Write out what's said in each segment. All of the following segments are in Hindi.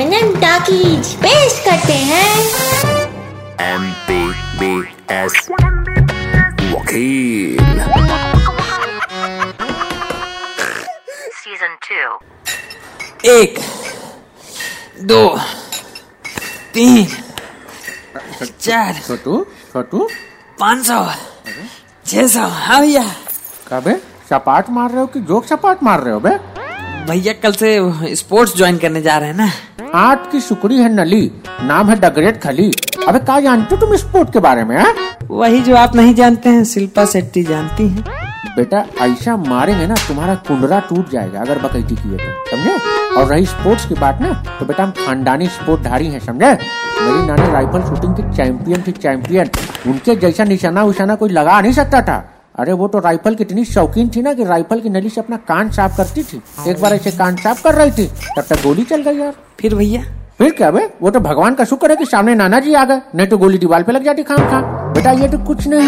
एम टाकीज पेश करते हैं। M P B S Vakil. Season 2. एक दो तीन चार छोटू छोटू। पाँच सौ छह सौ। हाँ भैया। कबे सपाट मार रहे हो कि जोक सपाट मार रहे हो बे? भैया कल से स्पोर्ट्स ज्वाइन करने जा रहे हैं ना। आठ की सुकड़ी है नली नाम है डगरेट खली। अबे क्या जानते हो तुम स्पोर्ट के बारे में हाँ? वही जो आप नहीं जानते हैं शिल्पा शेट्टी जानती है। बेटा ऐसा मारेंगे ना तुम्हारा कुंडरा टूट जाएगा अगर बकैती किए तो समझे? और रही स्पोर्ट्स की बात ना तो बेटा हम खानदानी स्पोर्ट धारी हैं समझे? मेरी नानी राइफल शूटिंग की चैंपियन थी चैंपियन। उनके जैसा निशाना उशाना कोई लगा नहीं सकता था। अरे वो तो राइफल की इतनी शौकीन थी ना कि राइफल की नली से अपना कान साफ़ करती थी। एक बार ऐसे कान साफ़ कर रही थी तब तक गोली चल गई यार। फिर भैया? फिर क्या बे? वो तो भगवान का शुक्र है कि सामने नाना जी आ गए नहीं तो गोली दीवार पे लग जाती खाम खा बेटा ये तो कुछ नहीं।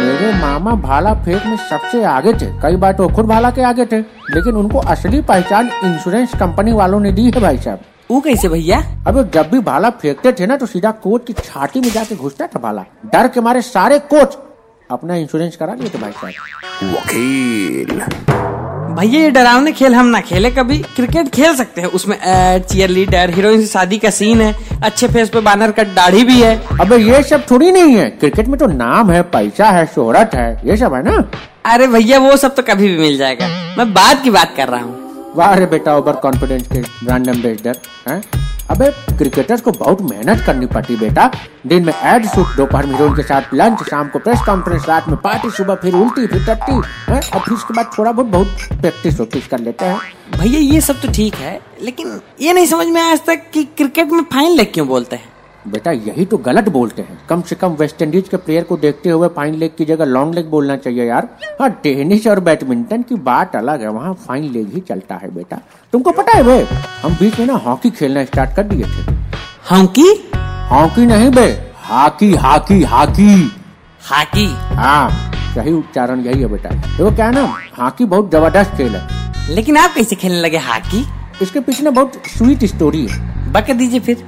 मेरे मामा भाला फेंक में सबसे आगे थे। कई बार तो खुद भाला के आगे थे लेकिन उनको असली पहचान इंश्योरेंस कंपनी वालों ने दी है भाई साहब। वो कैसे भैया? अब जब भी भाला फेंकते थे ना तो सीधा कोच की छाती में जाके घुसता था भाला। डर के मारे सारे कोच अपना इंश्योरेंस करा लिए थे भाई साहब। वकील। भैया ये डरावने खेल हम ना खेले कभी। क्रिकेट खेल सकते हैं। उसमें एड चीयर लीडर हीरोइन से शादी का सीन है। अच्छे फेस पे बानर का दाढ़ी भी है। अबे ये सब थोड़ी नहीं है। क्रिकेट में तो नाम है पैसा है शोहरत है। ये सब है ना? अरे भैया वो सब तो कभी भी मिल जाएगा। मैं बाद की बात कर रहा हूँ। वाह बेटा ओवर कॉन्फिडेंस के ब्रांड एम्बेसडर हैं? अबे क्रिकेटर्स को बहुत मेहनत करनी पड़ती बेटा। दिन में एड शूट दोपहर में हीरोइन के साथ लंच शाम को प्रेस कॉन्फ्रेंस रात में पार्टी सुबह फिर उल्टी, फिर टट्टी और फिर उसके बाद थोड़ा बहुत बहुत प्रैक्टिस वैक्टिस कर लेते हैं। भैया, ये सब तो ठीक है, लेकिन ये नहीं समझ में आज तक कि क्रिकेट में फाइन लेग क्यों बोलते हैं? बेटा यही तो गलत बोलते हैं। कम से कम वेस्ट इंडीज के प्लेयर को देखते हुए फाइन लेग की जगह लॉन्ग लेग बोलना चाहिए यार। हाँ टेनिस और बैडमिंटन की बात अलग है वहाँ फाइन लेग ही चलता है बेटा। तुमको पता है बे हम बीच में ना हॉकी खेलना स्टार्ट कर दिए थे। हॉकी? हॉकी नहीं बे हॉकी हॉकी हॉकी। हॉकी? हाँ सही उच्चारण यही है बेटा। देखो क्या है ना हॉकी बहुत ज़बरदस्त खेल है। लेकिन आप कैसे खेलने लगे हॉकी? इसके पीछे ना बहुत स्वीट स्टोरी है। बक दीजिए फिर।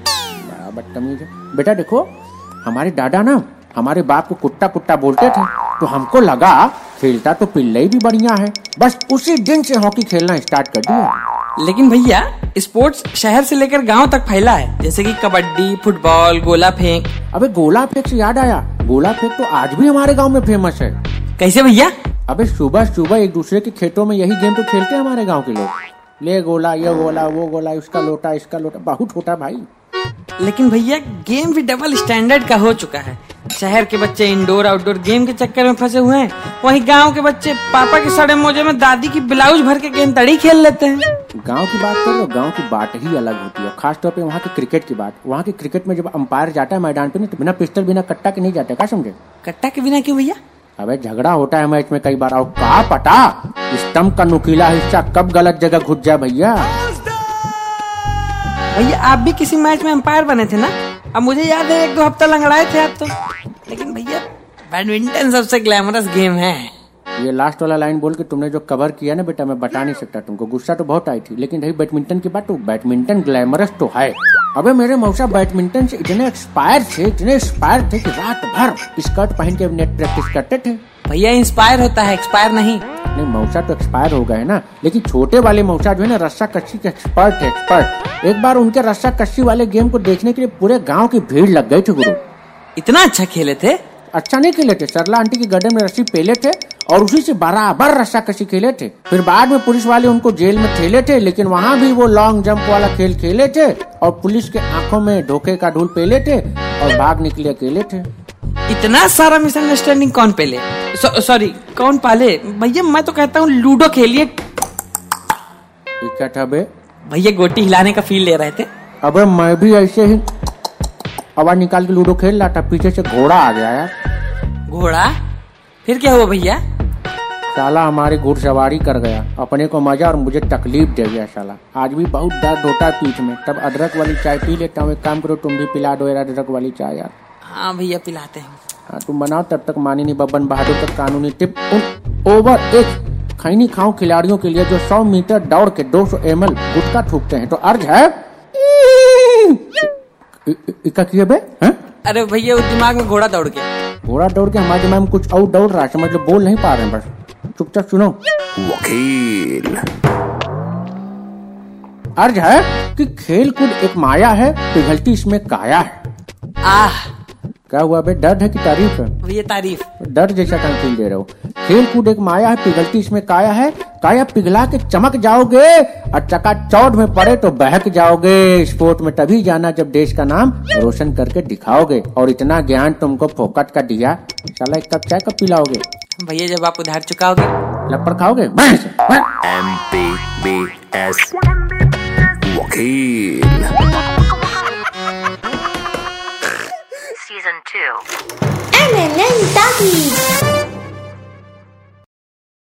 बदतमीज है। बेटा देखो हमारे दादा ना हमारे बाप को कुत्ता कुत्ता बोलते थे तो हमको लगा खेलता तो पिल्ले भी बढ़िया है। बस उसी दिन से हॉकी खेलना स्टार्ट कर दिया। लेकिन भैया स्पोर्ट्स शहर से लेकर गाँव तक फैला है जैसे कि कबड्डी फुटबॉल गोला फेंक अबे गोला फेंक से याद आया। गोला फेंक तो आज भी हमारे गाँव में फ़ेमस है। कैसे भैया? अबे सुबह सुबह एक दूसरे के खेतों में यही गेम तो खेलते हैं हमारे गाँव के लोग। ले गोला ये गोला वो गोला इसका लोटा इसका लोटा बहुत होता भाई। लेकिन भैया गेम भी डबल स्टैंडर्ड का हो चुका है। शहर के बच्चे इंडोर आउटडोर गेम के चक्कर में फंसे हुए हैं। वहीं गाँव के बच्चे पापा के सड़े मोजे में दादी की ब्लाउज भर के गेंद तड़ी खेल लेते हैं। गाँव की बात करो गाँव की बात ही अलग होती है। खास तौर पे वहाँ के क्रिकेट की बात। वहाँ के क्रिकेट में जब अंपायर जाता है मैदान पे ना तो बिना पिस्टल बिना कट्टा के नहीं जाते क्या समझे? कट्टा के बिना क्यों भैया? अबे झगड़ा होता है मैच में कई बार। और का पता? स्टम्प का नुकीला हिस्सा कब गलत जगह घुस जाए भैया? भैया आप भी किसी मैच में अंपायर बने थे ना? अब मुझे याद है एक दो हफ़्ता लंगड़ाए थे आप तो। लेकिन भैया बैडमिंटन सबसे ग्लैमरस गेम है। ये लास्ट वाला लाइन बोल के तुमने जो कवर किया ना बेटा मैं बता नहीं सकता तुमको। गुस्सा तो बहुत आई थी लेकिन रही बैडमिंटन की बात तो बैडमिंटन ग्लैमरस तो है। अबे मेरे मौसा बैडमिंटन से इतने एक्सपायर थे इतने एक्सपायर थे कि रात भर स्कर्ट पहन के नेट प्रैक्टिस करते थे। भैया इंस्पायर होता है एक्सपायर नहीं। नहीं मौसा तो एक्सपायर हो गए ना। लेकिन छोटे वाले मौसा जो है ना रस्सा कच्ची के एक्सपर्ट है एक्सपर्ट एक बार उनके रस्सा कच्ची वाले गेम को देखने के लिए पूरे गाँव की भीड़ लग गई थी गुरु। इतना अच्छा खेले थे? अच्छा नहीं खेले थे सरला आंटी के गड्ढे में रस्सी पेले थे और उसी से बराबर रस्सा कसी खेले थे। फिर बाद में पुलिस वाले उनको जेल में ठेले थे लेकिन वहाँ भी वो लॉन्ग जंप वाला खेल खेले थे और पुलिस के आँखों में धोखे का ढूल पेले थे और भाग निकले अकेले थे। इतना सारा मिसअंडरस्टैंडिंग कौन पहले सॉरी कौन पाले? भैया मैं तो कहता हूँ लूडो खेलिए। क्या भैया गोटी हिलाने का फील ले रहे थे। अब मैं भी ऐसे ही आवाज़ निकाल के लूडो खेल रहा था पीछे से घोड़ा आ गया यार। घोड़ा? फिर क्या हुआ भैया? साला हमारी घुड़सवारी कर गया। अपने को मज़ा और मुझे तकलीफ़ दे गया साला। आज भी बहुत दर्द होता है पीठ में। तब अदरक वाली चाय पी लेता हूँ। एक काम करो तुम भी पिला दो यार अदरक वाली चाय यार। हाँ भैया पिलाते हैं। हाँ तुम बनाओ तब तक मानी बब्बन बहादुर तक कानूनी टिप ओवर एक। खैनी खाओ खिलाड़ियों के लिए जो 100 मीटर दौड़ के 200 एम एल गुटखा थूकते हैं। तो अर्ज़ है। किए बे? अरे भैया दिमाग में घोड़ा दौड़ के घोड़ा दौड़ के हमारे दिमाग में कुछ और दौड़ रहा है समझ लो बोल नहीं पा रहे हैं बस। चुपचाप सुनो। वकील। अर्ज़ है कि खेल कूद एक माया है पिघलती इसमें काया है। आह। क्या हुआ बे? दर्द है कि तारीफ़ है? भैया तारीफ़। डर जैसा काम फील दे रहे हो। खेल कूद एक माया है पिघलती इसमें काया है। काया पिघला के चमक जाओगे और चका चौट में पड़े तो बहक जाओगे। स्पोर्ट में तभी जाना जब देश का नाम रोशन करके दिखाओगे। और इतना ज्ञान तुमको फोकट का दिया चला एक कप चाय कब पिलाओगे। भैया जब आप उधार चुकाओगे लपड़ खाओगे। M P B S Vakil Season 2. MNN Talkies.